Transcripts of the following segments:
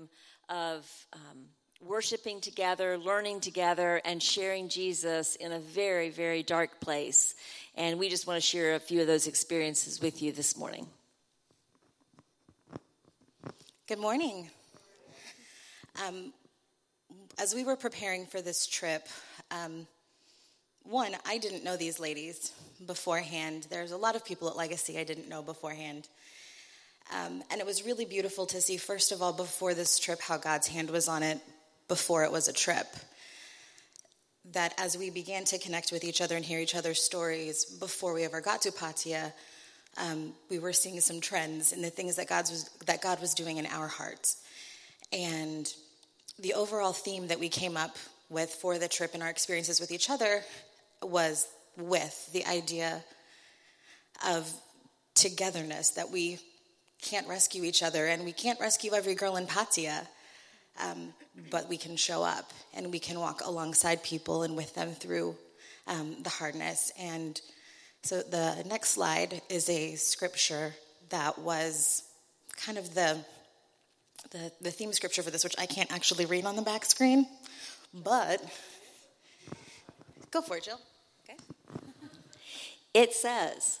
time of um, worshiping together, learning together, and sharing Jesus in a very, very dark place. And we just want to share a few of those experiences with you this morning. Good morning. Um, as we were preparing for this trip, um, one, I didn't know these ladies beforehand. There's a lot of people at Legacy I didn't know beforehand. Um, and it was really beautiful to see, first of all, before this trip, how God's hand was on it before it was a trip. That as we began to connect with each other and hear each other's stories before we ever got to Pattaya, um, we were seeing some trends in the things that, God's was, that God was doing in our hearts. And the overall theme that we came up with for the trip and our experiences with each other was with the idea of togetherness, that we can't rescue each other and we can't rescue every girl in Pattaya, um, but we can show up and we can walk alongside people and with them through um, the hardness. And so the next slide is a scripture that was kind of the, the, the theme scripture for this, which I can't actually read on the back screen, but go for it, Jill. Okay. It says,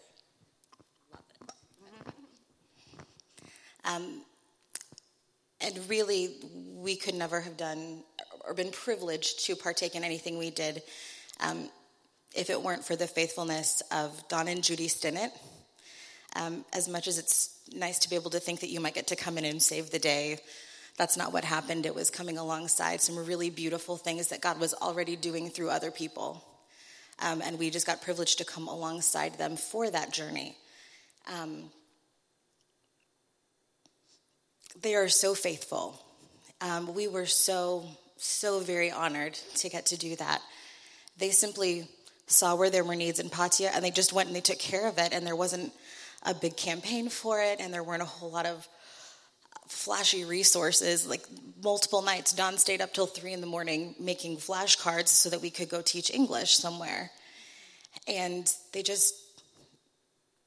Um, and really, we could never have done or been privileged to partake in anything we did um, if it weren't for the faithfulness of Don and Judy Stinnett. Um, as much as it's nice to be able to think that you might get to come in and save the day, that's not what happened. It was coming alongside some really beautiful things that God was already doing through other people. Um, and we just got privileged to come alongside them for that journey. Um, they are so faithful. Um, we were so, so very honored to get to do that. They simply saw where there were needs in Pattaya and they just went and they took care of it, and there wasn't a big campaign for it, and there weren't a whole lot of flashy resources. Like multiple nights, Don stayed up till three in the morning making flashcards so that we could go teach English somewhere. And they just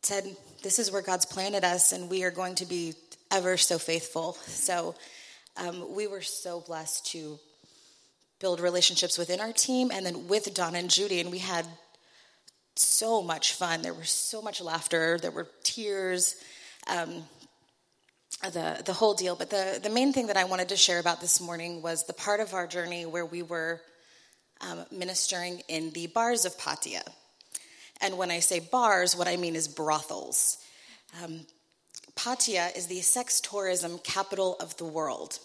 said, This is where God's planted us, and we are going to be ever so faithful. So um, we were so blessed to build relationships within our team and then with Donna and Judy, and we had so much fun. There was so much laughter, there were tears, um, the, the whole deal. But the, the main thing that I wanted to share about this morning was the part of our journey where we were um, ministering in the bars of Pattaya. And when I say bars, what I mean is brothels. Um, Pattaya is the sex tourism capital of the world.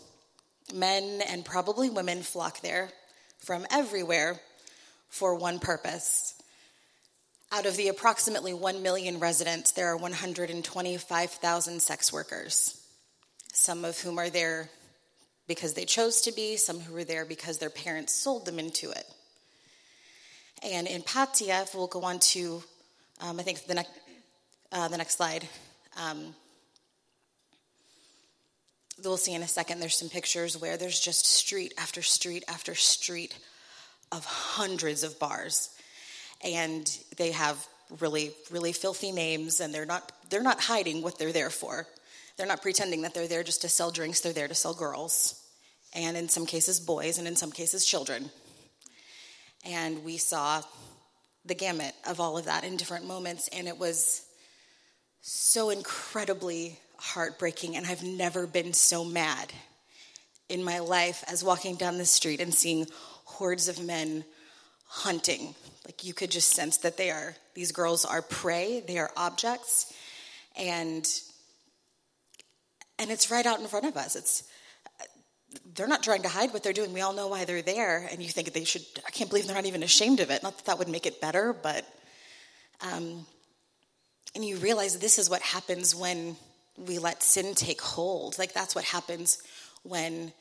Men and probably women flock there from everywhere for one purpose. Out of the approximately 1 million residents, there are 125,000 sex workers, some of whom are there because they chose to be, some who are there because their parents sold them into it. And in Pattaya, we'll go on to, um, I think, the, ne- uh, the next slide. Um, we'll see in a second, there's some pictures where there's just street after street after street of hundreds of bars. And they have really, really filthy names, and they're not, they're not hiding what they're there for. They're not pretending that they're there just to sell drinks, they're there to sell girls, and in some cases, boys, and in some cases, children. And we saw the gamut of all of that in different moments, and it was so incredibly heartbreaking, and I've never been so mad in my life as walking down the street and seeing hordes of men hunting. Like you could just sense that they are, these girls are prey, they are objects, and and it's right out in front of us. It's they're not trying to hide what they're doing. We all know why they're there, and you think they should. I can't believe they're not even ashamed of it. Not that that would make it better, but um, and you realize this is what happens when we let sin take hold. Like that's what happens when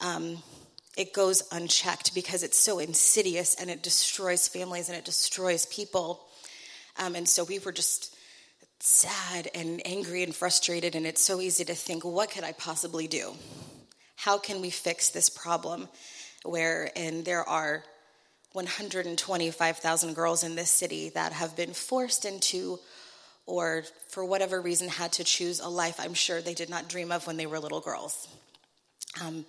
um, it goes unchecked because it's so insidious and it destroys families and it destroys people. Um, and so we were just sad and angry and frustrated, and it's so easy to think, what could I possibly do? How can we fix this problem? Where, and there are 125,000 girls in this city that have been forced into or for whatever reason had to choose a life I'm sure they did not dream of when they were little girls. Um,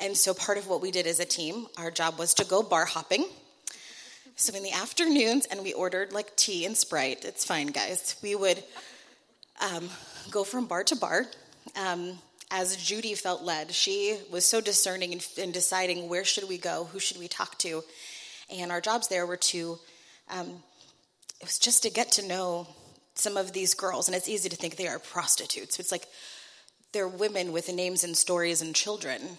and so part of what we did as a team, our job was to go bar hopping. So in the afternoons, and we ordered like tea and Sprite, it's fine, guys. We would um, go from bar to bar. Um, as Judy felt led, she was so discerning in, in, deciding where should we go, who should we talk to, and our jobs there were to, um, it was just to get to know some of these girls, and it's easy to think they are prostitutes. It's like they're women with names and stories and children.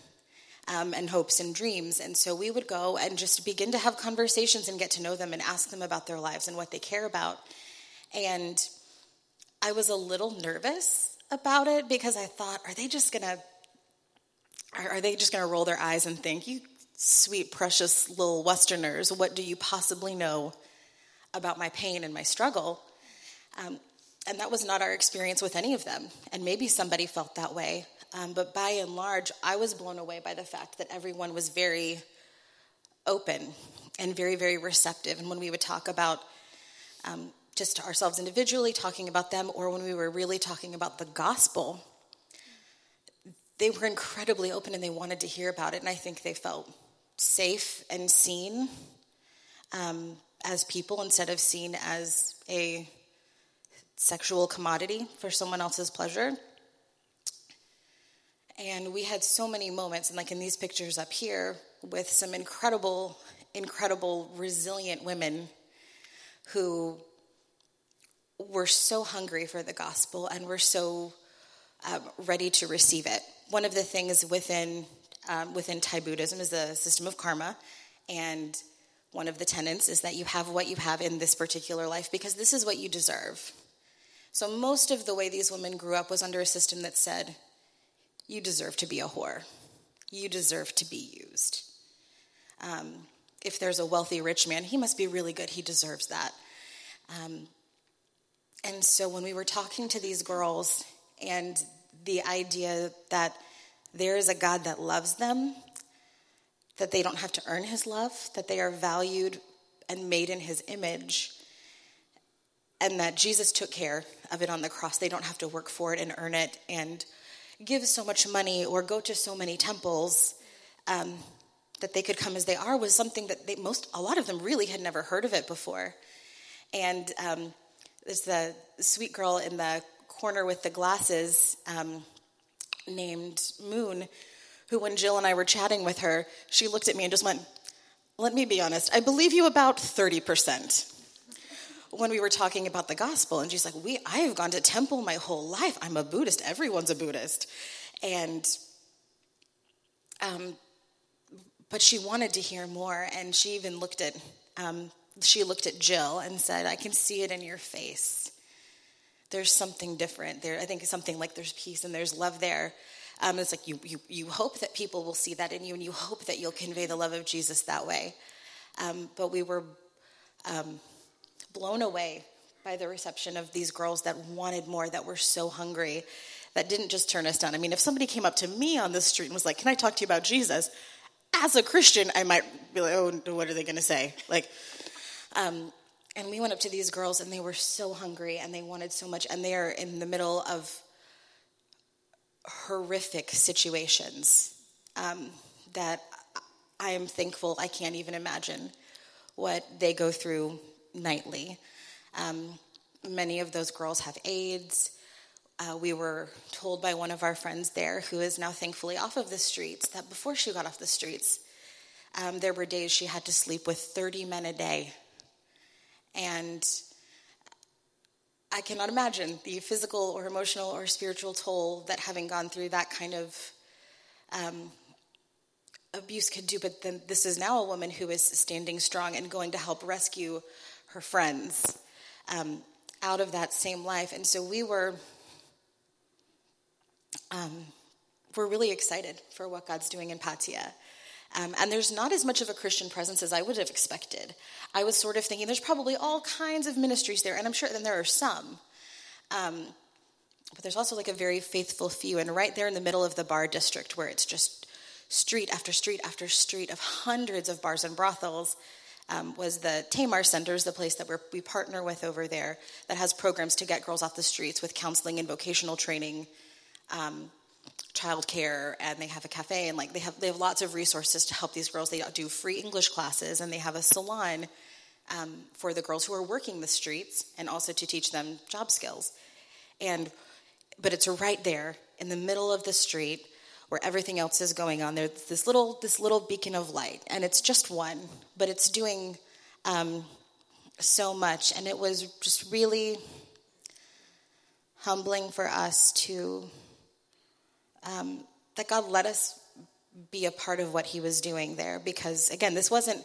Um, and hopes and dreams. And so we would go and just begin to have conversations and get to know them and ask them about their lives and what they care about. And I was a little nervous about it because I thought, are they just gonna, are they just gonna roll their eyes and think, you sweet, precious little Westerners, what do you possibly know about my pain and my struggle? Um, and that was not our experience with any of them. And maybe somebody felt that way. Um, but by and large, I was blown away by the fact that everyone was very open and very, very receptive. And when we would talk about um, just ourselves individually, talking about them, or when we were really talking about the gospel, they were incredibly open and they wanted to hear about it. And I think they felt safe and seen um, as people instead of seen as a sexual commodity for someone else's pleasure. And we had so many moments, and like in these pictures up here, with some incredible, incredible, resilient women who were so hungry for the gospel and were so um, ready to receive it. One of the things within um, within Thai Buddhism is the system of karma, and one of the tenets is that you have what you have in this particular life because this is what you deserve. So, most of the way these women grew up was under a system that said, you deserve to be a whore, you deserve to be used. Um, if there's a wealthy rich man, he must be really good, he deserves that. Um, and so, when we were talking to these girls, and the idea that there is a God that loves them, that they don't have to earn his love, that they are valued and made in his image, and that Jesus took care of it on the cross. They don't have to work for it and earn it and give so much money or go to so many temples. Um, that they could come as they are was something that they most a lot of them really had never heard of it before and um, there's the sweet girl in the corner with the glasses um, named moon who when jill and i were chatting with her she looked at me and just went let me be honest i believe you about 30% when we were talking about the gospel, and she's like, "We, I have gone to temple my whole life. I'm a Buddhist. Everyone's a Buddhist," and um, but she wanted to hear more, and she even looked at um, she looked at Jill and said, "I can see it in your face. There's something different there. I think something like there's peace and there's love there." Um, it's like you, you you hope that people will see that in you, and you hope that you'll convey the love of Jesus that way. Um, but we were um, blown away by the reception of these girls that wanted more, that were so hungry, that didn't just turn us down. I mean, if somebody came up to me on the street and was like, Can I talk to you about Jesus? As a Christian, I might be like, Oh, what are they going to say? Like, um, and we went up to these girls and they were so hungry and they wanted so much, and they are in the middle of horrific situations um, that I am thankful I can't even imagine what they go through nightly. Um, many of those girls have AIDS. Uh, we were told by one of our friends there, who is now thankfully off of the streets, that before she got off the streets, um, there were days she had to sleep with 30 men a day. And I cannot imagine the physical or emotional or spiritual toll that having gone through that kind of um, abuse could do. But then this is now a woman who is standing strong and going to help rescue her friends um, out of that same life. And so we were, um, we're really excited for what God's doing in Pattaya. Um, and there's not as much of a Christian presence as I would have expected. I was sort of thinking there's probably all kinds of ministries there, and I'm sure then there are some. Um, but there's also like a very faithful few, and right there in the middle of the bar district, where it's just street after street after street of hundreds of bars and brothels, um, was the Tamar Centers, the place that we partner with over there, that has programs to get girls off the streets with counseling and vocational training, um, childcare, and they have a cafe, and like they have they have lots of resources to help these girls. They do free English classes, and they have a salon um, for the girls who are working the streets, and also to teach them job skills. And but it's right there in the middle of the street where everything else is going on. There's this little this little beacon of light, and it's just one, but it's doing um, so much, and it was just really humbling for us to um, that God let us be a part of what He was doing there, because again, this wasn't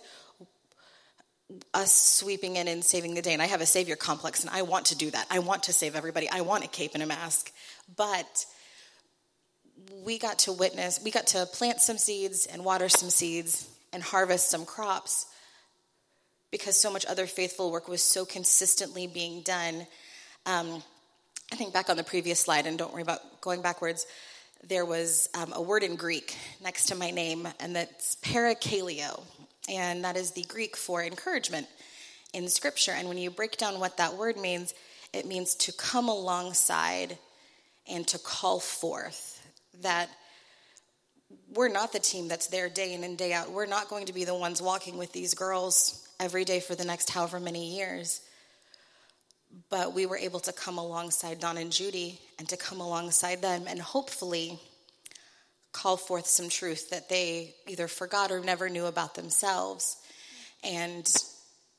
us sweeping in and saving the day. And I have a savior complex, and I want to do that. I want to save everybody. I want a cape and a mask. But we got to witness, we got to plant some seeds and water some seeds and harvest some crops because so much other faithful work was so consistently being done. Um, I think back on the previous slide, and don't worry about going backwards, there was um, a word in Greek next to my name, and that's parakaleo and that is the Greek for encouragement in Scripture. And when you break down what that word means, it means to come alongside and to call forth. That we're not the team that's there day in and day out. We're not going to be the ones walking with these girls every day for the next however many years. But we were able to come alongside Don and Judy and to come alongside them and hopefully call forth some truth that they either forgot or never knew about themselves. And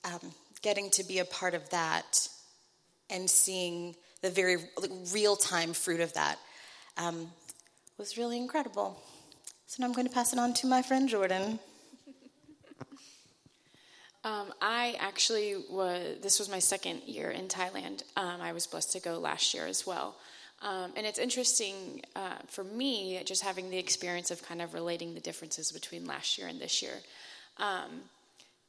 um, getting to be a part of that and seeing the very real time fruit of that um, was really incredible. So now I'm going to pass it on to my friend Jordan. Um, I actually was, this was my second year in Thailand. Um, I was blessed to go last year as well. Um, and it's interesting uh, for me just having the experience of kind of relating the differences between last year and this year. Um,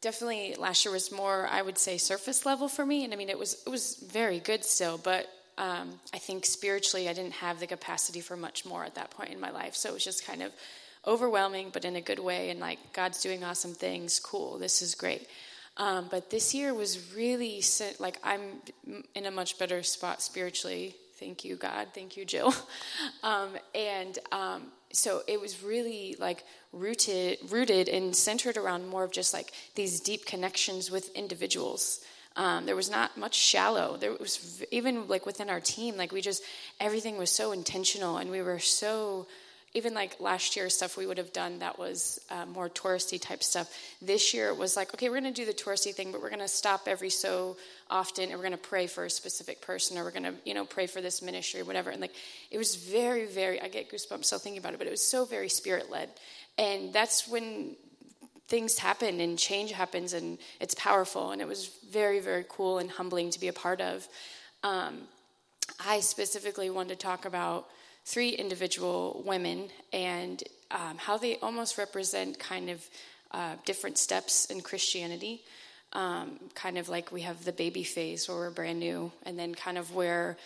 definitely, last year was more, I would say, surface level for me, and I mean, it was it was very good still, but um, I think spiritually, I didn't have the capacity for much more at that point in my life. So it was just kind of overwhelming, but in a good way, and like God's doing awesome things. Cool, this is great. Um, but this year was really like I'm in a much better spot spiritually Thank you, God. Thank you, Jill. Um, and um, so it was really like rooted, rooted and centered around more of just like these deep connections with individuals. Um, there was not much shallow. There was even like within our team, like we just everything was so intentional, and we were so even like last year stuff we would have done that was uh, more touristy type stuff. This year it was like okay we're going to do the touristy thing but we're going to stop every so often and we're going to pray for a specific person or we're going to you know pray for this ministry or whatever. And like it was very very i get goosebumps still thinking about it but it was so very spirit led and that's when things happen and change happens and it's powerful and it was very very cool and humbling to be a part of um, i specifically wanted to talk about three individual women and um, how they almost represent kind of uh, different steps in Christianity. Um, kind of like we have the baby phase where we're brand new, and then kind of where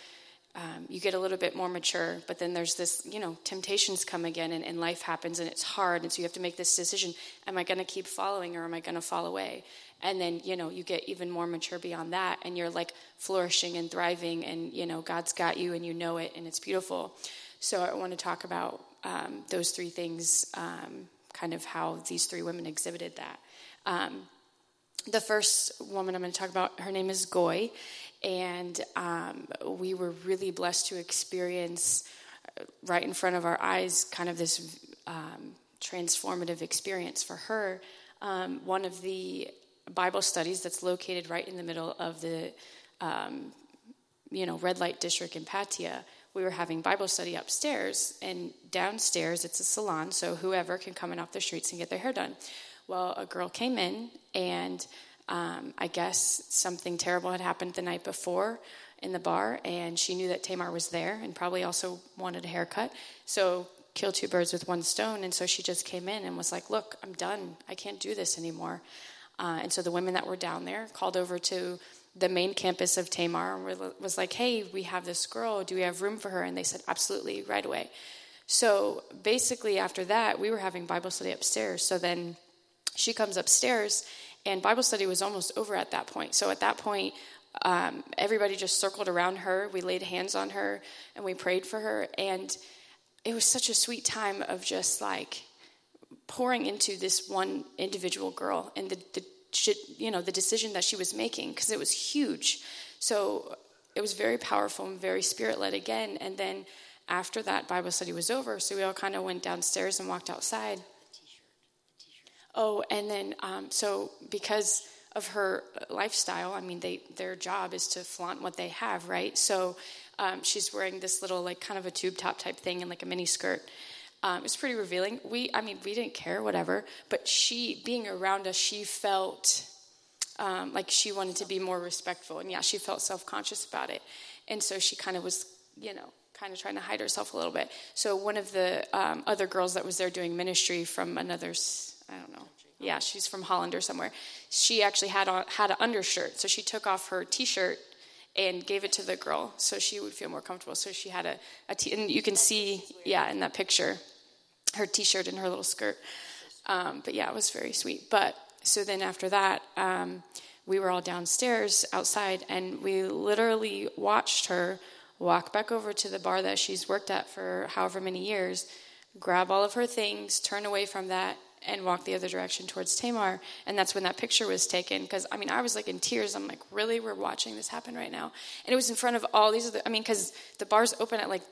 um, you get a little bit more mature, but then there's this, you know, temptations come again and, and life happens and it's hard. And so you have to make this decision am I going to keep following or am I going to fall away? And then, you know, you get even more mature beyond that and you're like flourishing and thriving and, you know, God's got you and you know it and it's beautiful. So I want to talk about um, those three things, um, kind of how these three women exhibited that. Um, the first woman I'm going to talk about, her name is Goy, and um, we were really blessed to experience uh, right in front of our eyes kind of this um, transformative experience for her. Um, one of the Bible studies that's located right in the middle of the you know red light district in Pattaya we were having Bible study upstairs, and downstairs it's a salon, so whoever can come in off the streets and get their hair done. Well, a girl came in, and um, I guess something terrible had happened the night before in the bar, and she knew that Tamar was there and probably also wanted a haircut. So kill two birds with one stone. And so she just came in and was like, Look, I'm done. I can't do this anymore. Uh, and so the women that were down there called over to the main campus of Tamar and was like, Hey, we have this girl. Do we have room for her? And they said, Absolutely, right away. So basically, after that, we were having Bible study upstairs. So then she comes upstairs, and Bible study was almost over at that point. So at that point, um, everybody just circled around her. We laid hands on her and we prayed for her. And it was such a sweet time of just like pouring into this one individual girl and the, the you know the decision that she was making because it was huge so it was very powerful and very spirit led again and then after that bible study was over so we all kind of went downstairs and walked outside oh and then um, so because of her lifestyle i mean they their job is to flaunt what they have right so um, she's wearing this little, like, kind of a tube top type thing and like a mini skirt. Um, it's pretty revealing. We, I mean, we didn't care, whatever. But she, being around us, she felt um, like she wanted to be more respectful, and yeah, she felt self conscious about it. And so she kind of was, you know, kind of trying to hide herself a little bit. So one of the um, other girls that was there doing ministry from another, I don't know, yeah, she's from Holland or somewhere. She actually had on, had an undershirt, so she took off her t-shirt and gave it to the girl so she would feel more comfortable. So she had a, a t- and you can see, yeah, in that picture, her t-shirt and her little skirt. Um, but yeah, it was very sweet. But so then after that, um, we were all downstairs outside, and we literally watched her walk back over to the bar that she's worked at for however many years, grab all of her things, turn away from that, and walk the other direction towards Tamar. And that's when that picture was taken. Because, I mean, I was like in tears. I'm like, really? We're watching this happen right now? And it was in front of all these other, I mean, because the bar's open at like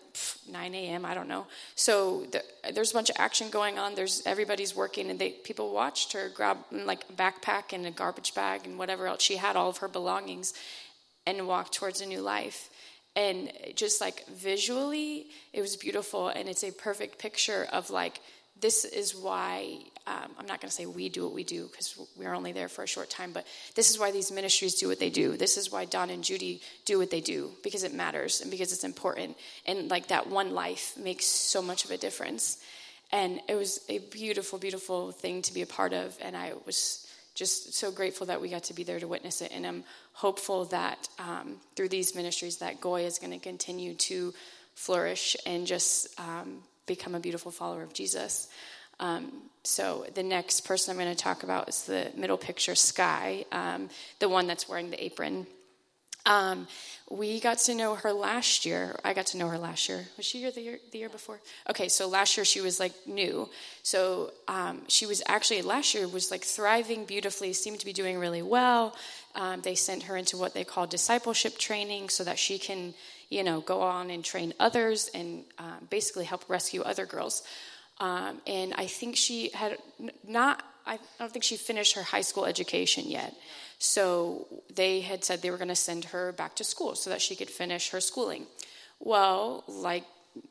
9 a.m., I don't know. So the, there's a bunch of action going on. There's everybody's working, and they people watched her grab mm, like a backpack and a garbage bag and whatever else. She had all of her belongings and walk towards a new life. And just like visually, it was beautiful. And it's a perfect picture of like, this is why um, I'm not going to say we do what we do because we're only there for a short time, but this is why these ministries do what they do. This is why Don and Judy do what they do because it matters and because it's important. And like that one life makes so much of a difference. And it was a beautiful, beautiful thing to be a part of. And I was just so grateful that we got to be there to witness it. And I'm hopeful that um, through these ministries that Goy is going to continue to flourish and just um, become a beautiful follower of Jesus. Um, so the next person I'm going to talk about is the middle picture, Sky, um, the one that's wearing the apron. Um, we got to know her last year. I got to know her last year. Was she here the year, the year before? Okay, so last year she was like new. So um, she was actually last year was like thriving beautifully, seemed to be doing really well. Um, they sent her into what they call discipleship training so that she can you know, go on and train others and um, basically help rescue other girls. Um, and I think she had not, I don't think she finished her high school education yet. So they had said they were going to send her back to school so that she could finish her schooling. Well, like,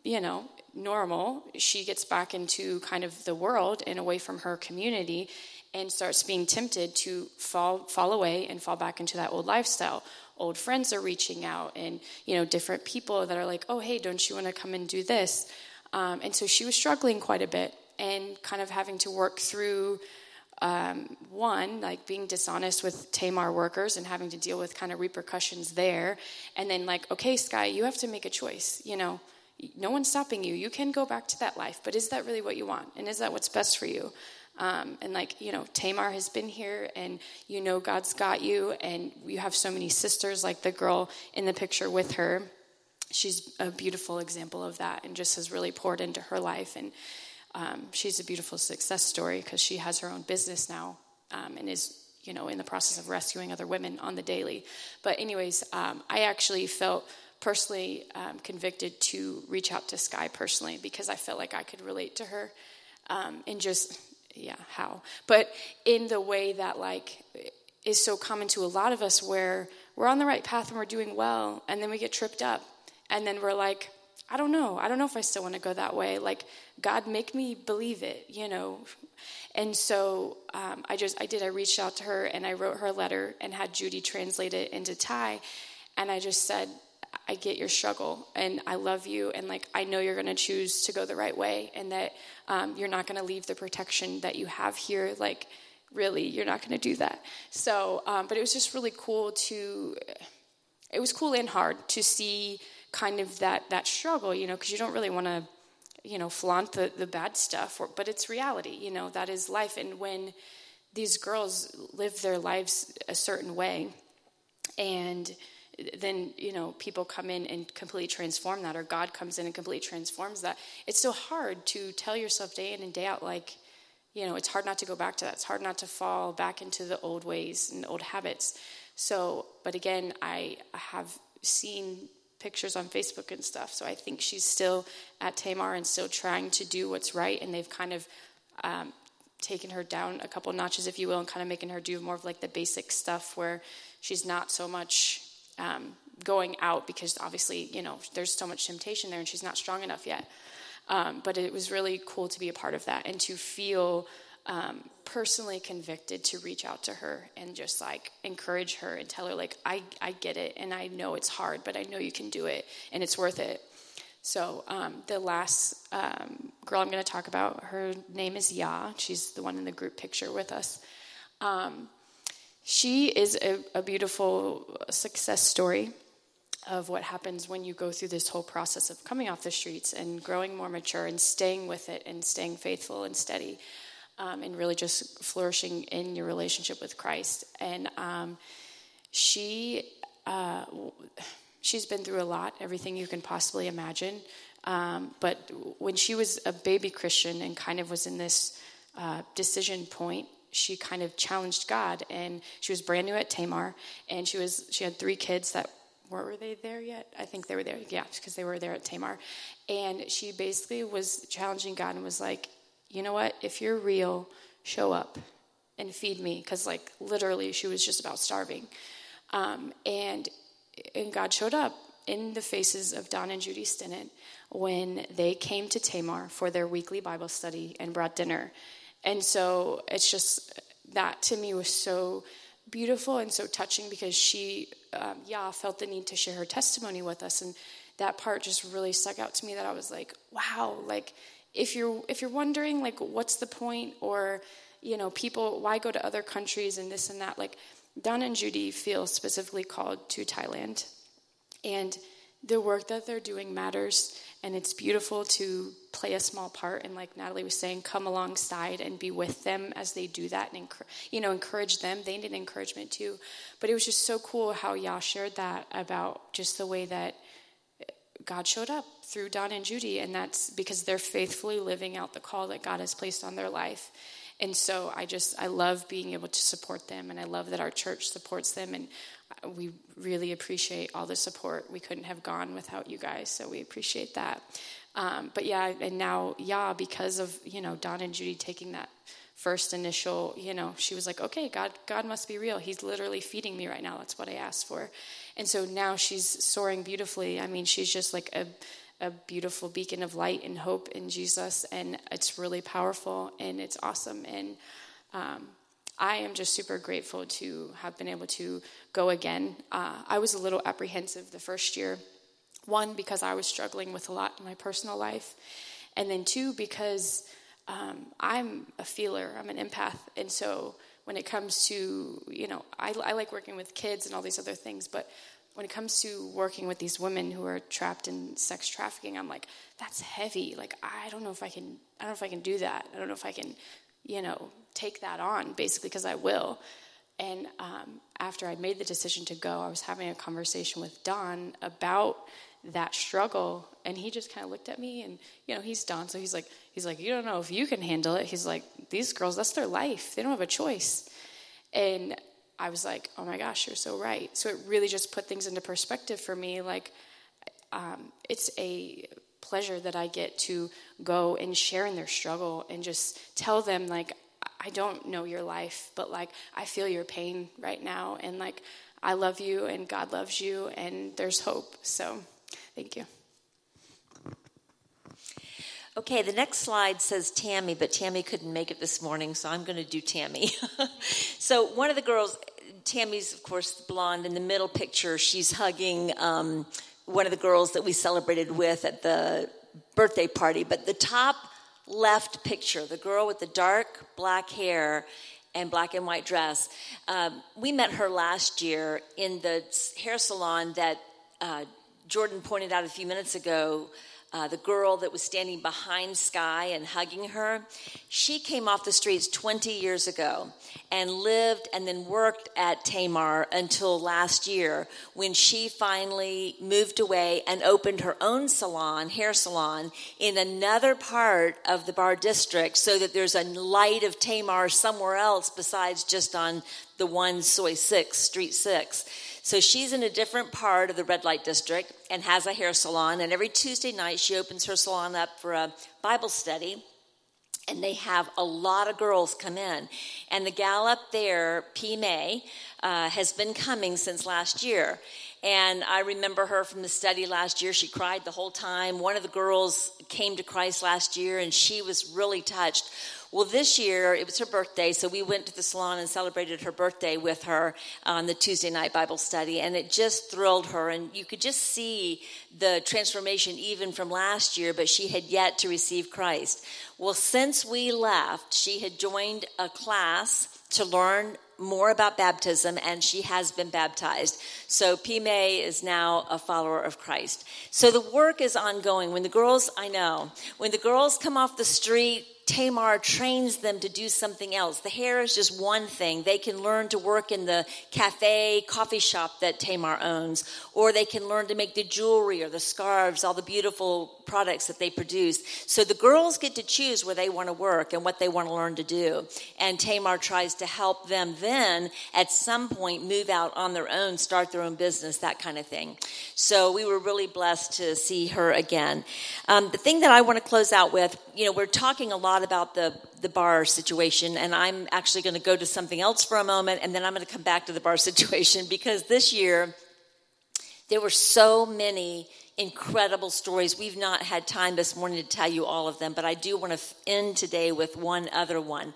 you know, normal, she gets back into kind of the world and away from her community and starts being tempted to fall fall away and fall back into that old lifestyle old friends are reaching out and you know different people that are like oh hey don't you want to come and do this? Um, and so she was struggling quite a bit and kind of having to work through um, one like being dishonest with tamar workers and having to deal with kind of repercussions there. And then like okay sky you have to make a choice you know? No one's stopping you. You can go back to that life but is that really what you want? And is that what's best for you um, and like, you know, Tamar has been here and you know God's got you, and you have so many sisters, like the girl in the picture with her. She's a beautiful example of that and just has really poured into her life. And um, she's a beautiful success story because she has her own business now um, and is you know in the process of rescuing other women on the daily but anyways um, i actually felt personally um, convicted to reach out to sky personally because i felt like i could relate to her um, and just yeah, how? But in the way that like is so common to a lot of us where we're on the right path and we're doing well and then we get tripped up and then we're like I don't know. I don't know if I still want to go that way. Like, God, make me believe it, you know. And so um, I just, I did. I reached out to her and I wrote her a letter and had Judy translate it into Thai. And I just said, I get your struggle and I love you and like I know you're going to choose to go the right way and that um, you're not going to leave the protection that you have here. Like really you're not going to do that. So um, but it was just really cool to it was cool and hard to see kind of that that struggle you know because you don't really want to you know flaunt the, the bad stuff or, but it's reality you know that is life. And when these girls live their lives a certain way and then you know people come in and completely transform that or god comes in and completely transforms that. It's so hard to tell yourself day in and day out like you know it's hard not to go back to that. It's hard not to fall back into the old ways and old habits. So but again i have seen pictures on facebook and stuff so i think she's still at tamar and still trying to do what's right and they've kind of um, taken her down a couple notches if you will and kind of making her do more of like the basic stuff where she's not so much um, going out because obviously, you know, there's so much temptation there and she's not strong enough yet. Um, but it was really cool to be a part of that and to feel um, personally convicted to reach out to her and just like encourage her and tell her like I, I get it and I know it's hard, but I know you can do it and it's worth it. So um, the last um, girl I'm going to talk about, her name is Ya. She's the one in the group picture with us. Um, she is a, a beautiful success story of what happens when you go through this whole process of coming off the streets and growing more mature and staying with it and staying faithful and steady um, and really just flourishing in your relationship with Christ. And um, she uh, she's been through a lot, everything you can possibly imagine. Um, but when she was a baby Christian and kind of was in this uh, decision point she kind of challenged God, and she was brand new at Tamar, and she was she had three kids that were were they there yet? I think they were there, yeah, because they were there at Tamar, and she basically was challenging God and was like, you know what? If you're real, show up and feed me, because like literally she was just about starving, um, and and God showed up in the faces of Don and Judy Stinnett when they came to Tamar for their weekly Bible study and brought dinner. And so it's just that to me was so beautiful and so touching because she, um, yeah, felt the need to share her testimony with us. And that part just really stuck out to me that I was like, wow, like if you're if you're wondering like what's the point or you know people why go to other countries and this and that? Like Don and Judy feel specifically called to Thailand. And the work that they're doing matters and it's beautiful to play a small part and like natalie was saying come alongside and be with them as they do that and you know encourage them. They need encouragement too. But it was just so cool how y'all shared that about just the way that god showed up through don and judy. And that's because they're faithfully living out the call that god has placed on their life. And so i just i love being able to support them. And i love that our church supports them. And we really appreciate all the support. We couldn't have gone without you guys, so we appreciate that. Um, but yeah, and now, yeah, because of you know Don and Judy taking that first initial, you know, she was like, okay, God, God must be real. He's literally feeding me right now. That's what I asked for. And so now she's soaring beautifully. I mean, she's just like a, a beautiful beacon of light and hope in Jesus, and it's really powerful and it's awesome. And um, I am just super grateful to have been able to go again. Uh, I was a little apprehensive the first year. One, because I was struggling with a lot in my personal life. And then two, because um, I'm a feeler, I'm an empath. And so when it comes to, you know, I, I like working with kids and all these other things, but when it comes to working with these women who are trapped in sex trafficking, I'm like, that's heavy. Like, I don't know if I can, I don't know if I can do that. I don't know if I can, you know, take that on, basically, because I will. And um, after I made the decision to go, I was having a conversation with Don about that struggle, and he just kind of looked at me, and you know, he's Don, so he's like, he's like, you don't know if you can handle it. He's like, these girls, that's their life; they don't have a choice. And I was like, oh my gosh, you're so right. So it really just put things into perspective for me. Like, um, it's a pleasure that I get to go and share in their struggle and just tell them like I don't know your life, but like I feel your pain right now and like I love you and God loves you and there's hope. So, thank you. Okay, the next slide says Tammy, but Tammy couldn't make it this morning, so I'm going to do Tammy. so, one of the girls, Tammy's, of course, blonde, in the middle picture, she's hugging um, one of the girls that we celebrated with at the birthday party. But the top left picture, the girl with the dark black hair and black and white dress, um, we met her last year in the hair salon that uh, Jordan pointed out a few minutes ago uh, the girl that was standing behind Sky and hugging her, she came off the streets 20 years ago and lived and then worked at Tamar until last year when she finally moved away and opened her own salon, hair salon, in another part of the Bar District so that there's a light of Tamar somewhere else besides just on the one Soi 6, Street 6. So she's in a different part of the red light district and has a hair salon. And every Tuesday night, she opens her salon up for a Bible study. And they have a lot of girls come in. And the gal up there, P. May, uh, has been coming since last year. And I remember her from the study last year. She cried the whole time. One of the girls came to Christ last year, and she was really touched well, this year it was her birthday, so we went to the salon and celebrated her birthday with her on the Tuesday night Bible study, and it just thrilled her. And you could just see the transformation even from last year, but she had yet to receive Christ. Well, since we left, she had joined a class to learn more about baptism and she has been baptized. So P. May is now a follower of Christ. So the work is ongoing. When the girls, I know, when the girls come off the street, Tamar trains them to do something else. The hair is just one thing. They can learn to work in the cafe, coffee shop that Tamar owns, or they can learn to make the jewelry or the scarves, all the beautiful products that they produce. So the girls get to choose where they want to work and what they want to learn to do. And Tamar tries to help them then at some point move out on their own, start their own business, that kind of thing. So we were really blessed to see her again. Um, the thing that I want to close out with, you know, we're talking a lot about the the bar situation, and I'm actually going to go to something else for a moment, and then I'm going to come back to the bar situation because this year there were so many incredible stories. We've not had time this morning to tell you all of them, but I do want to end today with one other one.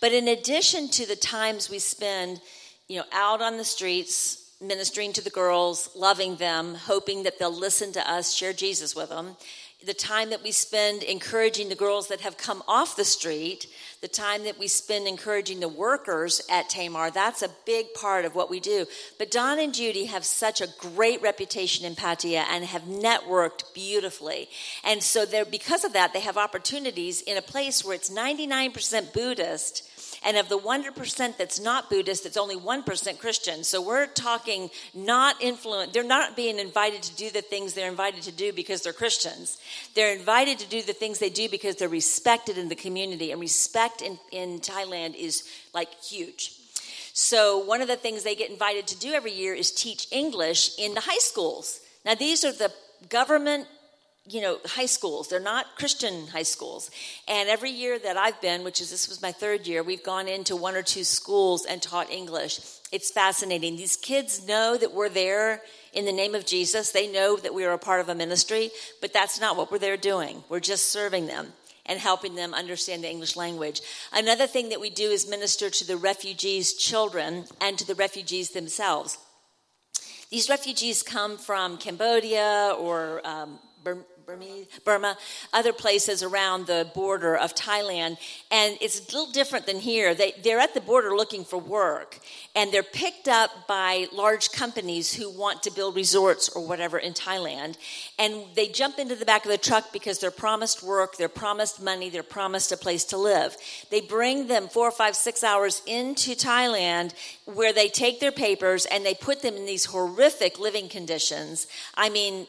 But in addition to the times we spend, you know, out on the streets, ministering to the girls, loving them, hoping that they'll listen to us, share Jesus with them, the time that we spend encouraging the girls that have come off the street, the time that we spend encouraging the workers at Tamar, that's a big part of what we do. But Don and Judy have such a great reputation in Pattaya and have networked beautifully. And so they're, because of that, they have opportunities in a place where it's 99% Buddhist and of the 1% that's not Buddhist, it's only 1% Christian. So we're talking not influence, they're not being invited to do the things they're invited to do because they're Christians. They're invited to do the things they do because they're respected in the community. And respect in, in Thailand is like huge. So one of the things they get invited to do every year is teach English in the high schools. Now, these are the government you know, high schools. They're not Christian high schools. And every year that I've been, which is this was my third year, we've gone into one or two schools and taught English. It's fascinating. These kids know that we're there in the name of Jesus. They know that we are a part of a ministry, but that's not what we're there doing. We're just serving them and helping them understand the English language. Another thing that we do is minister to the refugees' children and to the refugees themselves. These refugees come from Cambodia or um, Burma, other places around the border of Thailand. And it's a little different than here. They, they're at the border looking for work, and they're picked up by large companies who want to build resorts or whatever in Thailand. And they jump into the back of the truck because they're promised work, they're promised money, they're promised a place to live. They bring them four or five, six hours into Thailand where they take their papers and they put them in these horrific living conditions. I mean,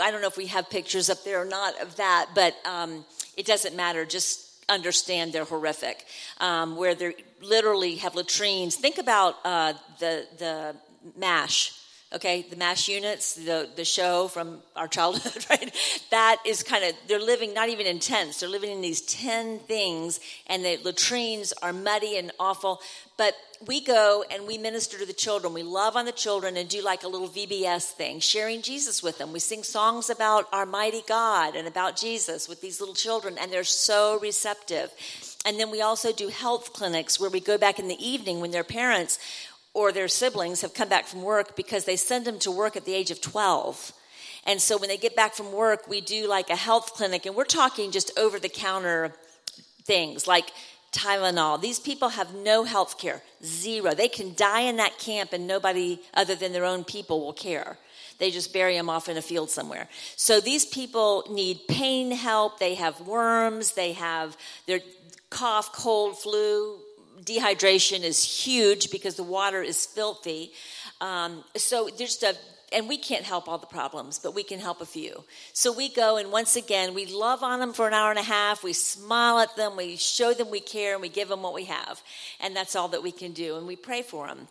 I don't know if we have pictures up there or not of that, but um, it doesn't matter. Just understand they're horrific, um, where they literally have latrines. Think about uh, the the mash okay the MASH units the, the show from our childhood right? That is kind of they're living not even in tents they're living in these 10 things and the latrines are muddy and awful. But we go and we minister to the children. We love on the children and do like a little vbs thing sharing jesus with them. We sing songs about our mighty god and about jesus with these little children and they're so receptive. And then we also do health clinics where we go back in the evening when their parents or their siblings have come back from work because they send them to work at the age of 12 And so when they get back from work, we do like a health clinic, and we're talking just over the counter things like Tylenol. These people have no health care, zero. They can die in that camp, and nobody other than their own people will care. They just bury them off in a field somewhere. So these people need pain help. They have worms. They have their cough, cold, flu. Dehydration is huge because the water is filthy. Um, so there's a and we can't help all the problems, but we can help a few. So we go and once again, we love on them for an hour and a half. We smile at them. We show them we care and we give them what we have. And that's all that we can do. And we pray for them.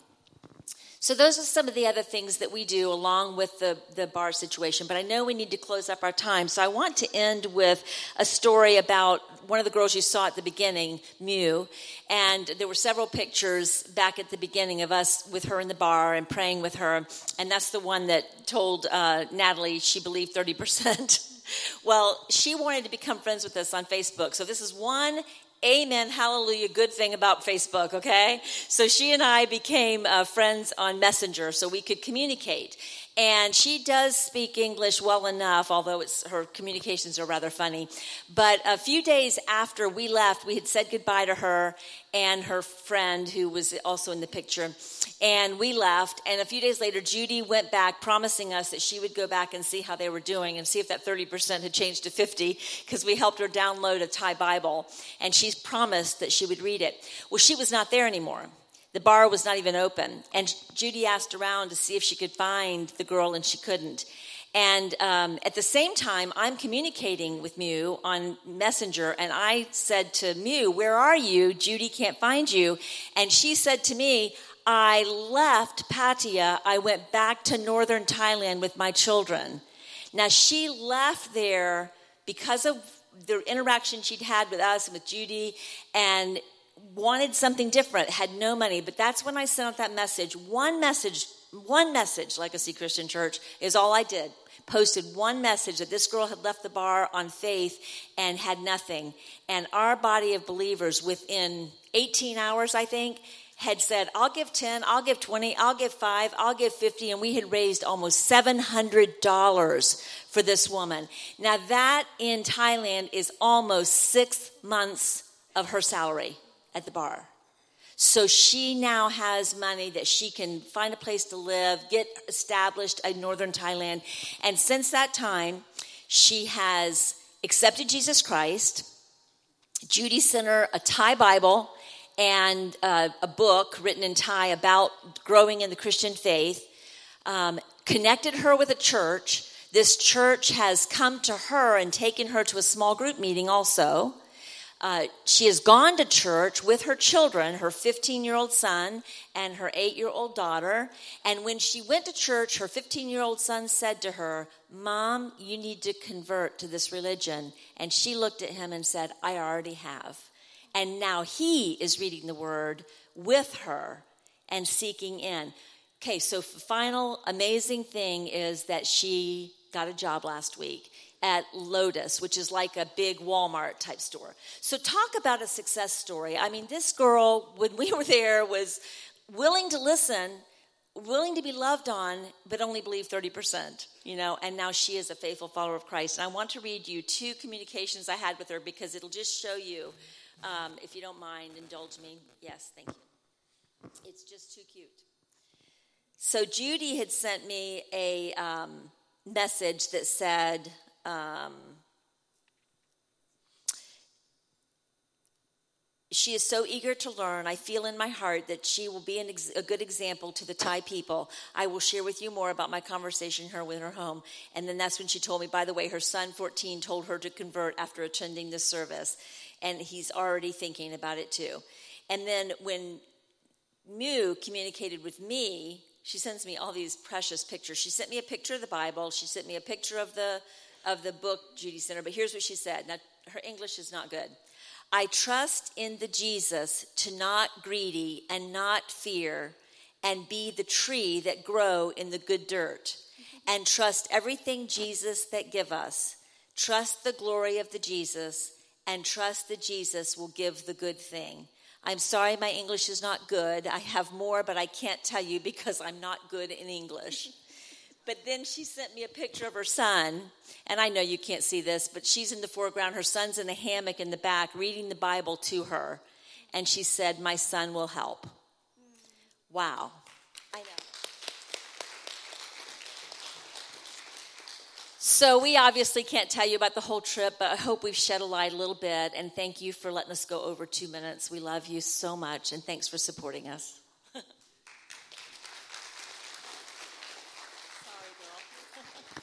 So those are some of the other things that we do along with the, the bar situation. But I know we need to close up our time. So I want to end with a story about one of the girls you saw at the beginning, Mew. And there were several pictures back at the beginning of us with her in the bar and praying with her. And that's the one that told uh, Natalie she believed 30%. well, she wanted to become friends with us on Facebook. So this is one amen, hallelujah, good thing about Facebook, okay? So she and I became uh, friends on Messenger so we could communicate. And she does speak English well enough, although her communications are rather funny. But a few days after we left, we had said goodbye to her and her friend, who was also in the picture. And we left. And a few days later, Judy went back, promising us that she would go back and see how they were doing and see if that 30% had changed to 50, because we helped her download a Thai Bible. And she promised that she would read it. Well, she was not there anymore. The bar was not even open. And Judy asked around to see if she could find the girl, and she couldn't. And um, at the same time, I'm communicating with Mew on Messenger, and I said to Mew, Where are you? Judy can't find you. And she said to me, I left Pattaya. I went back to northern Thailand with my children. Now, she left there because of the interaction she'd had with us and with Judy, and wanted something different, had no money. But that's when I sent out that message. One message, one message, Legacy Christian Church, is all I did. Posted one message that this girl had left the bar on faith and had nothing. And our body of believers, within 18 hours, I think, had said, I'll give 10, I'll give 20, I'll give 5, I'll give 50, and we had raised almost $700 for this woman. Now, that in Thailand is almost six months of her salary at the bar. So she now has money that she can find a place to live, get established in northern Thailand. And since that time, she has accepted Jesus Christ. Judy sent her a Thai Bible and uh, a book written in Thai about growing in the Christian faith, um, connected her with a church. This church has come to her and taken her to a small group meeting also. Uh, she has gone to church with her children, her 15 year old son and her 8 year old daughter. And when she went to church, her 15 year old son said to her, Mom, you need to convert to this religion. And she looked at him and said, I already have. And now he is reading the word with her and seeking in. Okay, so final amazing thing is that she got a job last week at Lotus, which is like a big Walmart type store. So, talk about a success story. I mean, this girl, when we were there, was willing to listen, willing to be loved on, but only believe 30%, you know, and now she is a faithful follower of Christ. And I want to read you two communications I had with her because it'll just show you, um, if you don't mind, indulge me. Yes, thank you. It's just too cute. So, Judy had sent me a um, message that said, um, she is so eager to learn. I feel in my heart that she will be ex- a good example to the Thai people. I will share with you more about my conversation her with her home. And then that's when she told me, by the way, her son, 14, told her to convert after attending this service. And he's already thinking about it too. And then when Mew communicated with me, she sends me all these precious pictures. She sent me a picture of the Bible. She sent me a picture of the of the book Judy Center, but here's what she said. Now, her English is not good. I trust in the Jesus to not greedy and not fear and be the tree that grow in the good dirt and trust everything Jesus that give us. Trust the glory of the Jesus and trust that Jesus will give the good thing. I'm sorry my English is not good. I have more, but I can't tell you because I'm not good in English. But then she sent me a picture of her son, and I know you can't see this, but she's in the foreground. Her son's in a hammock in the back reading the Bible to her. And she said, My son will help. Wow. I know. So, we obviously can't tell you about the whole trip, but I hope we've shed a light a little bit. And thank you for letting us go over two minutes. We love you so much, and thanks for supporting us.